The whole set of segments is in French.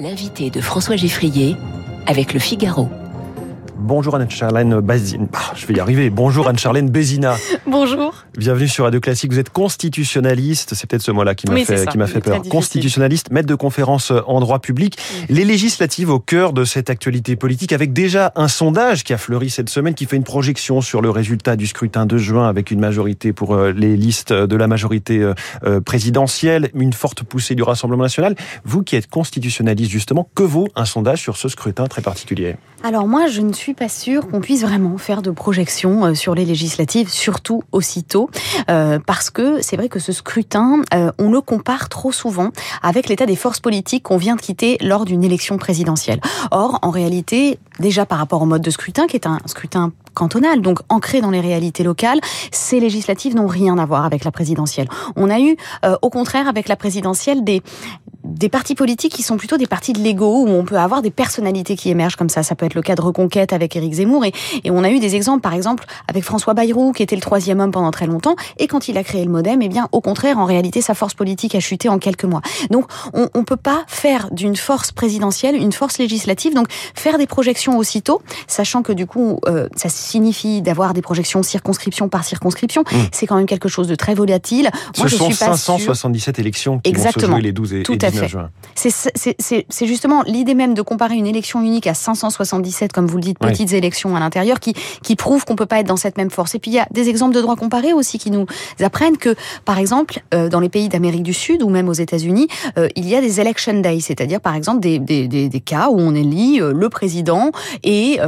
L'invité de François Geffrier avec le Figaro. Bonjour Anne-Charlène Bézina. Ah, je vais y arriver. Bonjour Anne-Charlène Bézina. Bonjour. Bienvenue sur Radio Classique. Vous êtes constitutionnaliste. C'est peut-être ce mot-là qui m'a fait, qui m'a fait peur. Constitutionnaliste, maître de conférence en droit public. Les législatives au cœur de cette actualité politique avec déjà un sondage qui a fleuri cette semaine qui fait une projection sur le résultat du scrutin de juin avec une majorité pour euh, les listes de la majorité euh, euh, présidentielle, une forte poussée du Rassemblement national. Vous qui êtes constitutionnaliste justement, que vaut un sondage sur ce scrutin très particulier? Alors moi, je ne suis pas sûr qu'on puisse vraiment faire de projections euh, sur les législatives, surtout aussitôt, euh, parce que c'est vrai que ce scrutin, euh, on le compare trop souvent avec l'état des forces politiques qu'on vient de quitter lors d'une élection présidentielle. Or, en réalité, déjà par rapport au mode de scrutin, qui est un scrutin cantonal, donc ancré dans les réalités locales, ces législatives n'ont rien à voir avec la présidentielle. On a eu, au contraire, avec la présidentielle, des, des partis politiques qui sont plutôt des partis de l'ego où on peut avoir des personnalités qui émergent comme ça. Ça peut être le cas de Reconquête avec Éric Zemmour et, et on a eu des exemples, par exemple, avec François Bayrou qui était le troisième homme pendant très longtemps et quand il a créé le MoDem, eh bien, au contraire, en réalité, sa force politique a chuté en quelques mois. Donc, on, on peut pas faire d'une force présidentielle une force législative. Donc, faire des projections aussitôt, sachant que du coup, euh, ça signifie d'avoir des projections circonscription par circonscription, mmh. c'est quand même quelque chose de très volatile. Moi, Ce je sont suis pas 577 élections qui Exactement. vont se jouer les 12 et, Tout et 19 c'est justement l'idée même de comparer une élection unique à 577, comme vous le dites, petites élections à l'intérieur, qui, qui prouve qu'on peut pas être dans cette même force. Et puis il y a des exemples de droit comparé aussi qui nous apprennent que, par exemple, euh, dans les pays d'Amérique du Sud ou même aux États-Unis, euh, il y a des election days, c'est-à-dire par exemple des, des, des, des, cas où on élit euh, le président et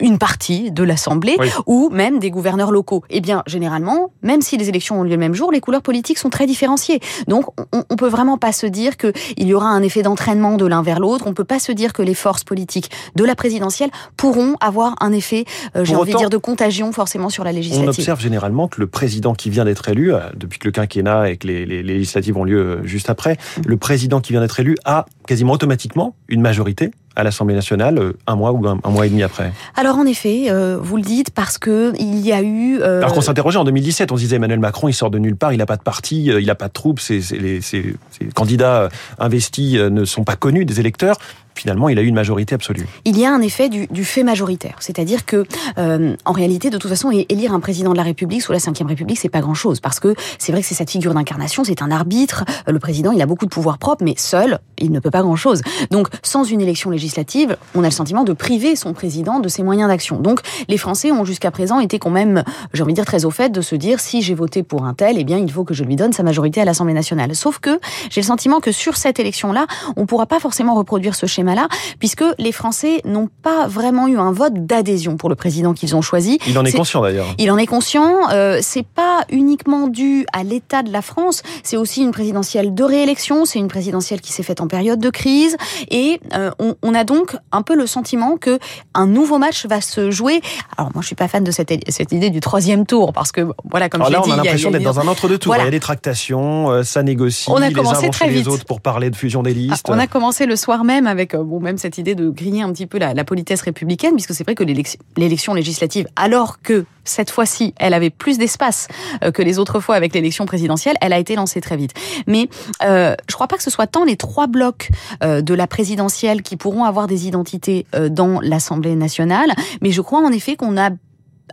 une partie de l'Assemblée ou même des gouverneurs locaux. Eh bien, généralement, même si les élections ont lieu le même jour, les couleurs politiques sont très différenciées. Donc, on, on peut vraiment pas se dire qu'il y aura un effet d'entraînement de l'un vers l'autre. On peut pas se dire que les forces politiques de la présidentielle pourront avoir un effet, euh, j'ai envie de dire, de contagion forcément sur la législative. On observe généralement que le président qui vient d'être élu, euh, depuis que le quinquennat et que les, les, les législatives ont lieu euh, juste après, mmh. le président qui vient d'être élu a quasiment automatiquement une majorité à l'Assemblée nationale euh, un mois ou un, un, mois et demi après Alors en effet, euh, vous le dites parce que il y a eu. Euh... Alors qu'on s'interrogeait en 2017, on se disait Emmanuel Macron, il sort de nulle part, il n'a pas de parti, il n'a pas de troupes, ses, ses candidats investis ne sont pas connus des électeurs finalement, il a eu une majorité absolue. Il y a un effet du, fait majoritaire, c'est-à-dire que, euh, en réalité, de toute façon, élire un président de la République sous la Ve République, c'est pas grand-chose, parce que c'est vrai que c'est cette figure d'incarnation, c'est un arbitre. Le président, il a beaucoup de pouvoir propre, mais seul, il ne peut pas grand-chose. Donc, sans une élection législative, on a le sentiment de priver son président de ses moyens d'action. Donc, les Français ont jusqu'à présent été quand même, j'ai envie de dire, très au fait de se dire si j'ai voté pour un tel, eh bien, il faut que je lui donne sa majorité à l'Assemblée nationale. Sauf que j'ai le sentiment que sur cette élection-là, on pourra pas forcément reproduire ce schéma là puisque les Français n'ont pas vraiment eu un vote d'adhésion pour le président qu'ils ont choisi. Il en est, est conscient d'ailleurs. Il en est conscient. Euh, c'est pas uniquement dû à l'état de la France, c'est aussi une présidentielle de réélection. C'est une présidentielle qui s'est faite en période de crise, et euh, on, on, a donc un peu le sentiment que un nouveau match va se jouer. Alors moi, je suis pas fan de cette, cette idée du troisième tour, parce que voilà, comme Alors là, dit, on a l'impression d'être dans un entre-deux-tours. Voilà. Il y a des tractations, euh, ça négocie, on a les commencé uns très les vite. autres pour parler de fusion des listes. Ah, on a commencé le soir même avec bon même cette idée de griller un petit peu la, politesse républicaine, puisque c'est vrai que l'élection législative, alors que cette fois-ci, elle avait plus d'espace euh, que les autres fois avec l'élection présidentielle, elle a été lancée très vite. Mais euh, je crois pas que ce soit tant les trois blocs euh, de la présidentielle qui pourront avoir des identités euh, dans l'Assemblée nationale, mais je crois en effet qu'on a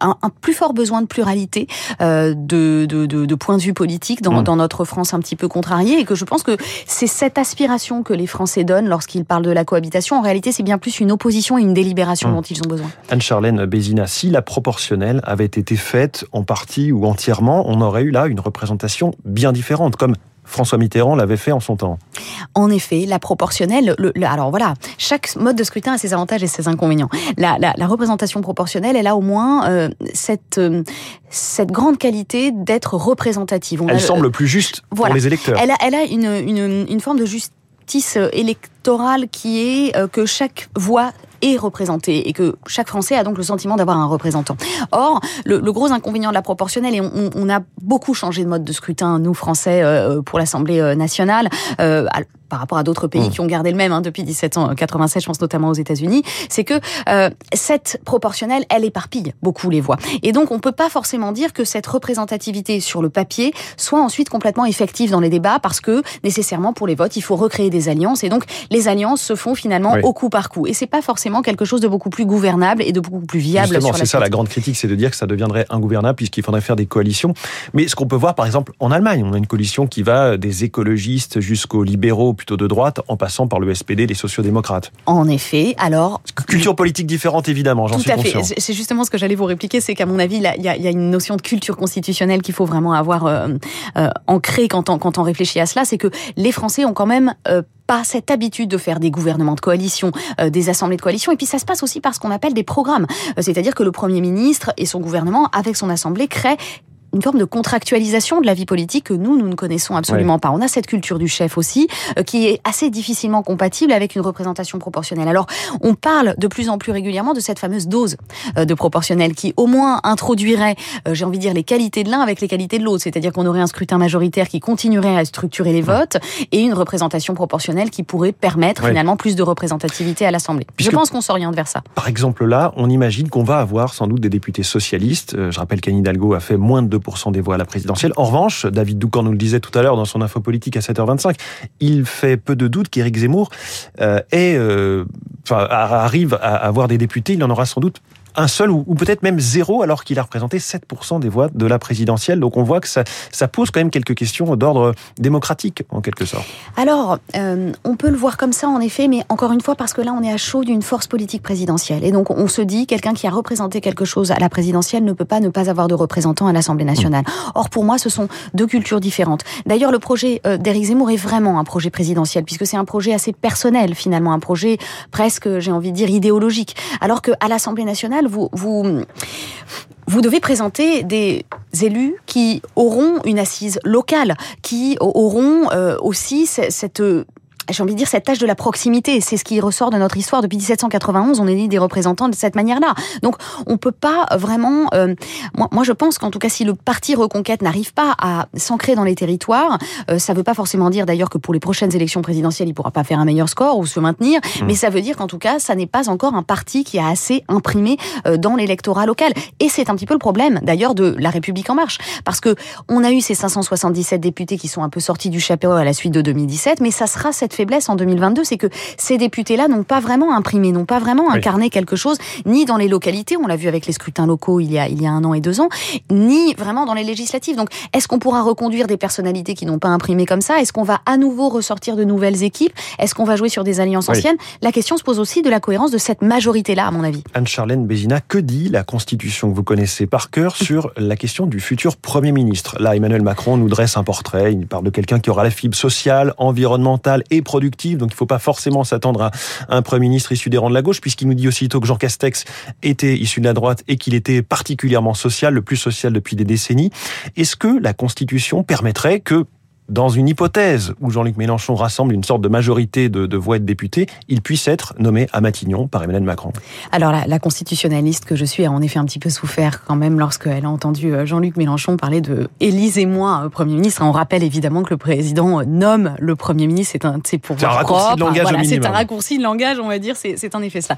un, un, plus fort besoin de pluralité euh, de, de, de, de points de vue politiques dans, mmh. dans, notre France un petit peu contrariée et que je pense que c'est cette aspiration que les Français donnent lorsqu'ils parlent de la cohabitation. En réalité, c'est bien plus une opposition et une délibération mmh. dont ils ont besoin. Anne-Charlène Bézina, si la proportionnelle avait été faite en partie ou entièrement, on aurait eu là une représentation bien différente, comme François Mitterrand l'avait fait en son temps. En effet, la proportionnelle, le, le, alors voilà, chaque mode de scrutin a ses avantages et ses inconvénients. La, la, la représentation proportionnelle, elle a au moins euh, cette, euh, cette grande qualité d'être représentative. On elle a, semble plus juste voilà. pour les électeurs. Elle a, elle a une, une, une forme de justice électorale qui est euh, que chaque voix est représenté et que chaque Français a donc le sentiment d'avoir un représentant. Or, le, le, gros inconvénient de la proportionnelle, et on, on, a beaucoup changé de mode de scrutin, nous Français, euh, pour l'Assemblée nationale, euh, par rapport à d'autres pays mmh. qui ont gardé le même hein, depuis 1787, je pense notamment aux États-Unis, c'est que euh, cette proportionnelle, elle éparpille beaucoup les voix. Et donc, on peut pas forcément dire que cette représentativité sur le papier soit ensuite complètement effective dans les débats, parce que nécessairement pour les votes, il faut recréer des alliances. Et donc, les alliances se font finalement au coup par coup. Et c'est pas forcément quelque chose de beaucoup plus gouvernable et de beaucoup plus viable. Justement, c'est ça la grande critique, c'est de dire que ça deviendrait ingouvernable puisqu'il faudrait faire des coalitions. Mais ce qu'on peut voir, par exemple, en Allemagne, on a une coalition qui va des écologistes jusqu'aux libéraux plutôt de droite, en passant par le SPD, les sociodémocrates. En effet, alors... Culture politique différente, évidemment, j'en suis conscient. À fait. C'est justement ce que j'allais vous répliquer, c'est qu'à mon avis, il y, a une notion de culture constitutionnelle qu'il faut vraiment avoir euh, euh, ancrée quand on, quand on réfléchit à cela, c'est que les Français ont quand même... Euh, pas cette habitude de faire des gouvernements de coalition, des assemblées de coalition, et puis ça se passe aussi par ce qu'on appelle des programmes. C'est-à-dire que le Premier ministre et son gouvernement, avec son assemblée, créent une forme de contractualisation de la vie politique que nous, nous ne connaissons absolument pas. On a cette culture du chef aussi, euh, qui est assez difficilement compatible avec une représentation proportionnelle. Alors, on parle de plus en plus régulièrement de cette fameuse dose euh, de proportionnel qui, au moins, introduirait, euh, j'ai envie de dire, les qualités de l'un avec les qualités de l'autre. C'est-à-dire qu'on aurait un scrutin majoritaire qui continuerait à structurer les votes et une représentation proportionnelle qui pourrait permettre finalement plus de représentativité à l'Assemblée. Je pense qu'on s'oriente vers ça. Par exemple, là, on imagine qu'on va avoir sans doute des députés socialistes. Je rappelle qu'Anne Hidalgo a fait moins de des voix à la présidentielle. En revanche, David Doucan nous le disait tout à l'heure dans son info politique à 7h25, il fait peu de doute qu'Éric Zemmour euh, euh, arrive à avoir des députés. Il en aura sans doute un seul ou, peut-être même zéro alors qu'il a représenté 7% des voix de la présidentielle. Donc on voit que ça, pose quand même quelques questions d'ordre démocratique en quelque sorte. Alors euh, on peut le voir comme ça en effet, mais encore une fois parce que là on est à chaud d'une force politique présidentielle et donc on se dit quelqu'un qui a représenté quelque chose à la présidentielle ne peut pas ne pas avoir de représentant à l'Assemblée nationale. Or pour moi ce sont deux cultures différentes. D'ailleurs le projet euh, d'Éric Zemmour est vraiment un projet présidentiel puisque c'est un projet assez personnel finalement, un projet presque j'ai envie de dire idéologique. Alors qu'à l'Assemblée nationale vous, devez présenter des élus qui auront une assise locale, qui auront euh, aussi cette j'ai envie de dire, cette tâche de la proximité. C'est ce qui ressort de notre histoire. Depuis 1791, on est dit des représentants de cette manière-là. Donc, on peut pas vraiment... Euh, moi, moi, je pense qu'en tout cas, si le parti Reconquête n'arrive pas à s'ancrer dans les territoires, euh, ça veut pas forcément dire d'ailleurs que pour les prochaines élections présidentielles, il pourra pas faire un meilleur score ou se maintenir, mmh. mais ça veut dire qu'en tout cas, ça n'est pas encore un parti qui a assez imprimé euh, dans l'électorat local. Et c'est un petit peu le problème, d'ailleurs, de La République En Marche. Parce que on a eu ces 577 députés qui sont un peu sortis du chapeau à la suite de 2017, mais ça sera cette faiblesse en 2022, c'est que ces députés-là n'ont pas vraiment imprimé, n'ont pas vraiment incarné quelque chose, ni dans les localités, on l'a vu avec les scrutins locaux il y a, il y a un an et deux ans, ni vraiment dans les législatives. Donc, est-ce qu'on pourra reconduire des personnalités qui n'ont pas imprimé comme ça? Est-ce qu'on va à nouveau ressortir de nouvelles équipes? Est-ce qu'on va jouer sur des alliances anciennes? La question se pose aussi de la cohérence de cette majorité-là, à mon avis. Anne-Charlène Bézina, que dit la Constitution? Que vous connaissez par cœur sur la question du futur Premier ministre. Là, Emmanuel Macron nous dresse un portrait, il parle de quelqu'un qui aura la fibre sociale, environnementale et productive donc il ne faut pas forcément s'attendre à un Premier ministre issu des rangs de la gauche, puisqu'il nous dit aussitôt que Jean Castex était issu de la droite et qu'il était particulièrement social, le plus social depuis des décennies. Est-ce que la Constitution permettrait que dans une hypothèse où Jean-Luc Mélenchon rassemble une sorte de majorité de, voix de députés, il puisse être nommé à Matignon par Emmanuel Macron Alors la, constitutionnaliste que je suis a en effet un petit peu souffert quand même lorsqu'elle a entendu euh, Jean-Luc Mélenchon parler de Élise et moi, euh, Premier ministre. On rappelle évidemment que le président euh, nomme le Premier ministre, c'est un pour un raccourci de langage C'est un raccourci de langage, on va dire, c'est en effet cela.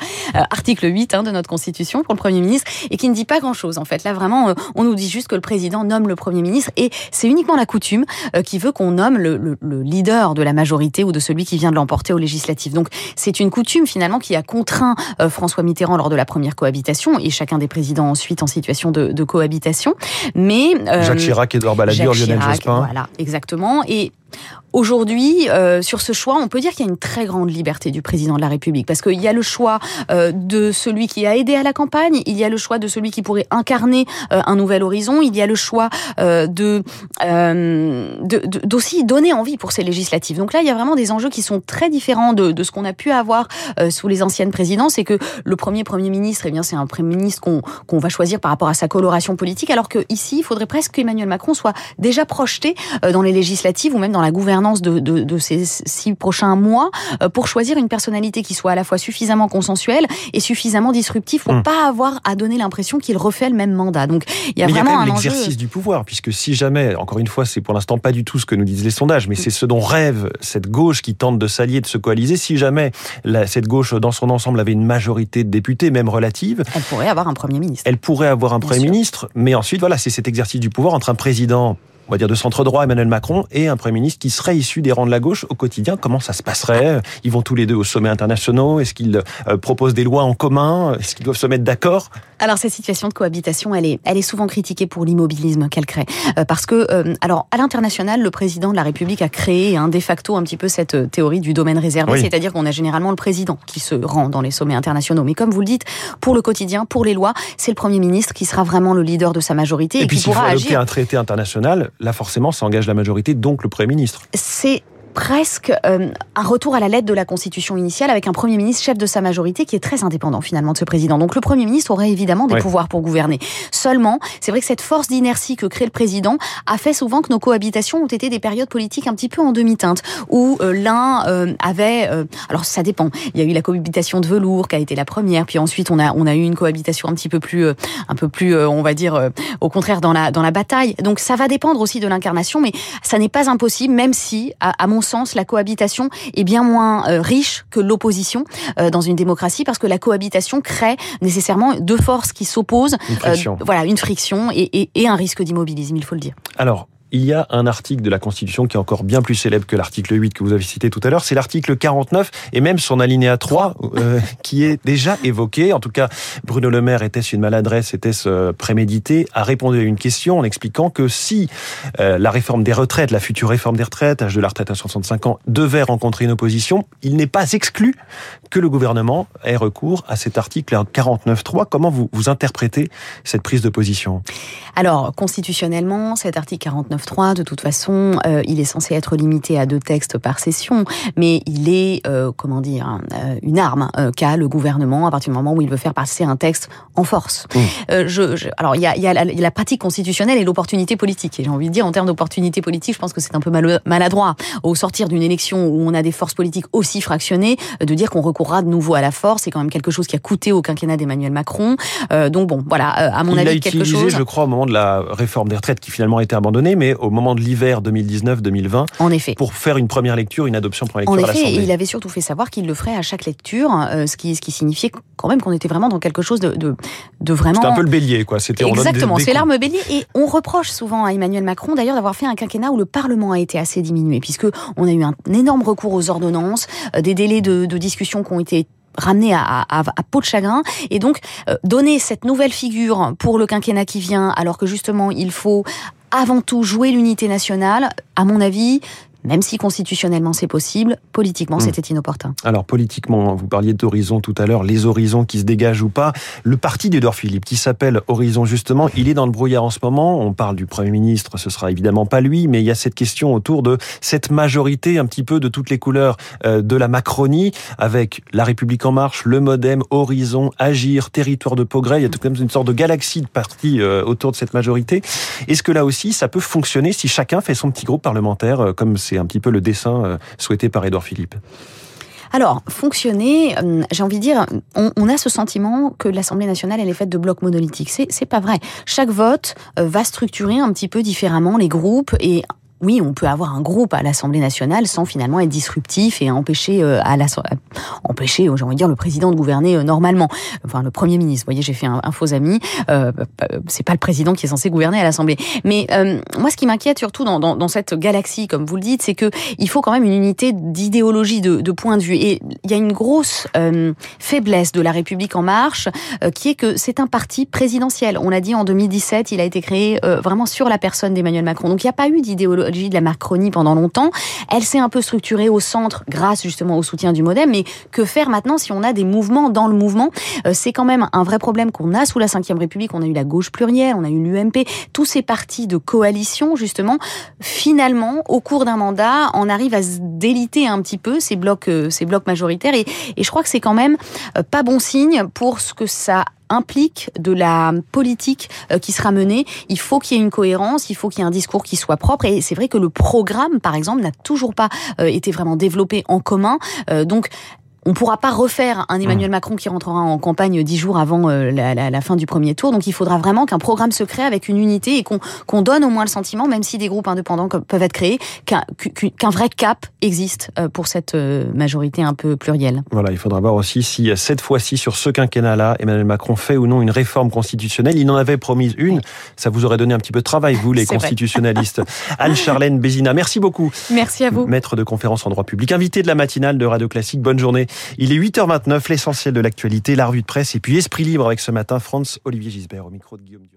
article 8 hein, de notre Constitution pour le Premier ministre et qui ne dit pas grand-chose en fait. Là vraiment, on nous dit juste que le président nomme le Premier ministre et c'est uniquement la coutume qui veut qu'on nomme le, leader de la majorité ou de celui qui vient de l'emporter aux législatives. Donc c'est une coutume finalement qui a contraint euh, François Mitterrand lors de la première cohabitation et chacun des présidents ensuite en situation de, cohabitation. Mais euh, Jacques Chirac, Edouard Balladur, Lionel Jospin. Voilà, exactement. Et Aujourd'hui, euh, sur ce choix, on peut dire qu'il y a une très grande liberté du président de la République, parce qu'il y a le choix euh, de celui qui a aidé à la campagne, il y a le choix de celui qui pourrait incarner euh, un nouvel horizon, il y a le choix de d'aussi donner envie pour ces législatives. Donc là, il y a vraiment des enjeux qui sont très différents de, de ce qu'on a pu avoir sous les anciennes présidences, et que le premier premier ministre, eh bien, c'est un premier ministre qu'on qu'on va choisir par rapport à sa coloration politique, alors que ici, il faudrait presque qu'Emmanuel Macron soit déjà projeté dans les législatives ou même dans la gouvernance de, ces six prochains mois euh, pour choisir une personnalité qui soit à la fois suffisamment consensuelle et suffisamment disruptive pour hmm. pas avoir à donner l'impression qu'il refait le même mandat. Donc il y a vraiment un l'exercice du pouvoir, puisque si jamais, encore une fois, c'est pour l'instant pas du tout ce que nous disent les sondages, mais c'est ce dont rêve cette gauche qui tente de s'allier, de se coaliser. Si jamais cette gauche dans son ensemble avait une majorité de députés, même relative, elle pourrait avoir un premier ministre. Elle pourrait avoir un premier ministre, mais ensuite voilà, c'est cet exercice du pouvoir entre un président on va dire de centre droit, Emmanuel Macron, et un Premier ministre qui serait issu des rangs de la gauche au quotidien. Comment ça se passerait? Ils vont tous les deux au sommet internationaux. Est-ce qu'ils euh, proposent des lois en commun? Est-ce qu'ils doivent se mettre d'accord? Alors cette situation de cohabitation, elle est, elle est souvent critiquée pour l'immobilisme qu'elle crée, euh, parce que euh, alors à l'international, le président de la République a créé un de facto un petit peu cette théorie du domaine réservé, c'est-à-dire qu'on a généralement le président qui se rend dans les sommets internationaux. Mais comme vous le dites, pour le quotidien, pour les lois, c'est le Premier ministre qui sera vraiment le leader de sa majorité et, et puis, qui pourra agir. un traité international, là forcément, ça engage la majorité, donc le Premier ministre. Presque euh, un retour à la lettre de la Constitution initiale avec un Premier ministre chef de sa majorité qui est très indépendant finalement de ce président. Donc le Premier ministre aurait évidemment des pouvoirs pour gouverner. Seulement, c'est vrai que cette force d'inertie que crée le président a fait souvent que nos cohabitations ont été des périodes politiques un petit peu en demi-teinte, où euh, l'un euh, avait... alors ça dépend. Il y a eu la cohabitation de velours qui a été la première, puis ensuite on a, on a eu une cohabitation un petit peu plus, un peu plus, on va dire, au contraire dans la, dans la bataille. Donc ça va dépendre aussi de l'incarnation, mais ça n'est pas impossible, même si, à, à mon sens, la cohabitation est bien moins euh, riche que l'opposition euh, dans une démocratie parce que la cohabitation crée nécessairement deux forces qui s'opposent. Une voilà, une friction et, et un risque d'immobilisme, il faut le dire. Alors, il y a un article de la Constitution qui est encore bien plus célèbre que l'article 8 que vous avez cité tout à l'heure, c'est l'article 49 et même son alinéa 3 euh, qui est déjà évoqué. En tout cas, Bruno Le Maire était-ce une maladresse, était-ce euh, prémédité, a répondu à une question en expliquant que si euh, la réforme des retraites, la future réforme des retraites, âge de la retraite à 65 ans, devait rencontrer une opposition, il n'est pas exclu que le gouvernement ait recours à cet article 49.3. Comment vous, interprétez cette prise de position? Alors, constitutionnellement, cet article 49 3 de toute façon, euh, il est censé être limité à deux textes par session, mais il est, euh, comment dire, euh, une arme qu'a le gouvernement à partir du moment où il veut faire passer un texte en force. Mmh. Je, alors, il y a, y a, la, pratique constitutionnelle et l'opportunité politique. Et j'ai envie de dire, en termes d'opportunité politique, je pense que c'est un peu maladroit, au sortir d'une élection où on a des forces politiques aussi fractionnées, de dire qu'on recourra de nouveau à la force. C'est quand même quelque chose qui a coûté au quinquennat d'Emmanuel Macron. donc bon, voilà, à mon avis, quelque chose... Il utilisé, je crois, au moment de la réforme des retraites qui finalement a été abandonnée, mais au moment de l'hiver 2019-2020. En effet. Pour faire une première lecture, une adoption première lecture en effet, il avait surtout fait savoir qu'il le ferait à chaque lecture, euh, ce, qui, ce qui signifiait quand même qu'on était vraiment dans quelque chose de, de, de vraiment. C'était un peu le bélier, quoi. C'était exactement. C'est l'arme bélier, et on reproche souvent à Emmanuel Macron d'ailleurs d'avoir fait un quinquennat où le Parlement a été assez diminué, puisque on a eu un énorme recours aux ordonnances, euh, des délais de, de discussion qui ont été ramené à, à, à, peau de chagrin. Et donc, euh, donner cette nouvelle figure pour le quinquennat qui vient, alors que justement, il faut avant tout jouer l'unité nationale, à mon avis, même si constitutionnellement c'est possible, politiquement hmm. c'était inopportun. Alors politiquement, vous parliez d'horizon tout à l'heure, les horizons qui se dégagent ou pas. Le parti d'Edouard Philippe, qui s'appelle Horizon justement, il est dans le brouillard en ce moment. On parle du Premier ministre, ce sera évidemment pas lui, mais il y a cette question autour de cette majorité un petit peu de toutes les couleurs euh, de la Macronie, avec La République en marche, le Modem, Horizon, Agir, Territoire de progrès. Il y a tout comme une sorte de galaxie de partis euh, autour de cette majorité. Est-ce que là aussi, ça peut fonctionner si chacun fait son petit groupe parlementaire, euh, comme c'est un petit peu le dessin euh, souhaité par Édouard Philippe. Alors, fonctionner, euh, j'ai envie de dire, on, a ce sentiment que l'Assemblée nationale, elle est faite de blocs monolithiques. C'est, c'est pas vrai. Chaque vote euh, va structurer un petit peu différemment les groupes et oui, on peut avoir un groupe à l'Assemblée nationale sans finalement être disruptif et empêcher euh, à la, empêcher, j'ai envie de dire, le président de gouverner euh, normalement. Enfin, le premier ministre. Vous voyez, j'ai fait un, faux ami. Euh, c'est pas le président qui est censé gouverner à l'Assemblée. Mais euh, moi, ce qui m'inquiète surtout dans, dans, dans, cette galaxie, comme vous le dites, c'est que il faut quand même une unité d'idéologie, de, de point de vue. Et il y a une grosse faiblesse de la République en marche, qui est que c'est un parti présidentiel. On l'a dit en 2017, il a été créé vraiment sur la personne d'Emmanuel Macron. Donc il n'y a pas eu d'idéologie de la Macronie pendant longtemps. Elle s'est un peu structurée au centre grâce justement au soutien du Modem. Mais que faire maintenant si on a des mouvements dans le mouvement? Euh, C'est quand même un vrai problème qu'on a sous la Ve République. On a eu la gauche plurielle, on a eu l'UMP, tous ces partis de coalition justement. Finalement, au cours d'un mandat, on arrive à se déliter un petit peu ces blocs, euh, ces blocs majoritaires. Et, et je crois que c'est quand même euh, pas bon signe pour ce que ça implique de la politique euh, qui sera menée. Il faut qu'il y ait une cohérence, il faut qu'il y ait un discours qui soit propre. Et c'est vrai que le programme, par exemple, n'a toujours pas euh, été vraiment développé en commun. Euh, donc, on pourra pas refaire un Emmanuel mmh. Macron qui rentrera en campagne dix jours avant euh, la, fin du premier tour. Donc il faudra vraiment qu'un programme se crée avec une unité et qu'on donne au moins le sentiment, même si des groupes indépendants peuvent être créés, qu'un vrai cap existe euh, pour cette euh, majorité un peu plurielle. Voilà, il faudra voir aussi si cette fois-ci, sur ce quinquennat-là, Emmanuel Macron fait ou non une réforme constitutionnelle. Il en avait promis une. Ça vous aurait donné un petit peu de travail, vous, les constitutionnalistes. Anne-Charlène Bézina, merci beaucoup. Merci à vous. Maître de conférence en droit public, invité de la matinale de Radio Classique. Bonne journée. Il est 8h29, l'essentiel de l'actualité, la revue de presse et puis Esprit Libre avec ce matin, France Olivier Gisbert au micro de Guillaume Durand.